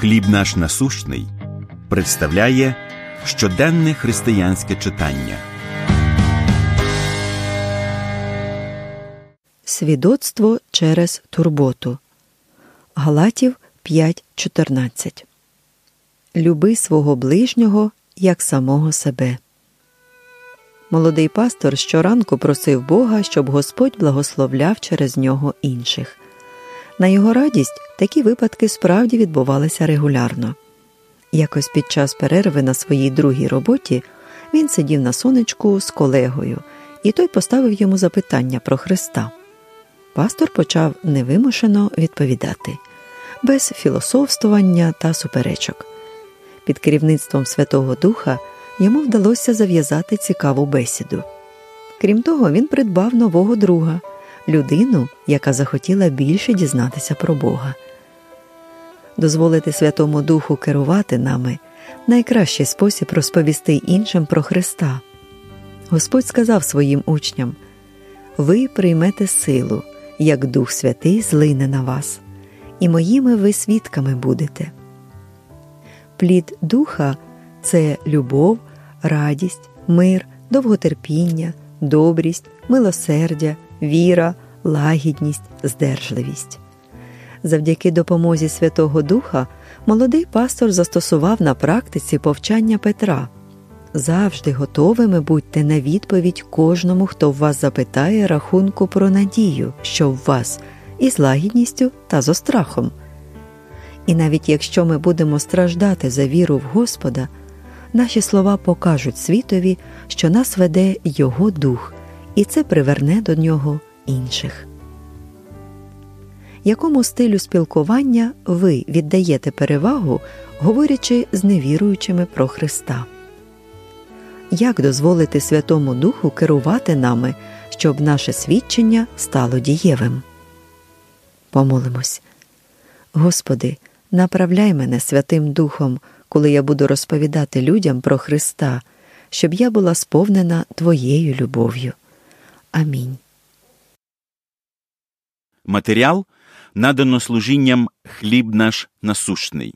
Хліб наш насущний представляє щоденне християнське читання. Свідоцтво через турботу. Галатів 5.14 Люби свого ближнього як самого себе. Молодий пастор щоранку просив Бога, щоб Господь благословляв через нього інших. На його радість такі випадки справді відбувалися регулярно. Якось під час перерви на своїй другій роботі він сидів на сонечку з колегою, і той поставив йому запитання про Христа. Пастор почав невимушено відповідати, без філософствування та суперечок. Під керівництвом Святого Духа йому вдалося зав'язати цікаву бесіду. Крім того, він придбав нового друга, людину, яка захотіла більше дізнатися про Бога. Дозволити Святому Духу керувати нами найкращий спосіб розповісти іншим про Христа. Господь сказав своїм учням: Ви приймете силу, як Дух Святий злине на вас, і моїми ви свідками будете. Плід Духа це любов, радість, мир, довготерпіння, добрість, милосердя, віра, лагідність, здержливість. Завдяки допомозі Святого Духа молодий пастор застосував на практиці повчання Петра. Завжди готовими будьте на відповідь кожному, хто в вас запитає рахунку про надію, що в вас, із лагідністю та з острахом. І навіть якщо ми будемо страждати за віру в Господа, наші слова покажуть світові, що нас веде Його дух, і це приверне до нього інших. Якому стилю спілкування ви віддаєте перевагу, говорячи з невіруючими про Христа? Як дозволити Святому Духу керувати нами, щоб наше свідчення стало дієвим? Помолимось. Господи, направляй мене Святим Духом, коли я буду розповідати людям про Христа, щоб я була сповнена Твоєю любов'ю. Амінь. Матеріал надано служінням хліб наш насущний.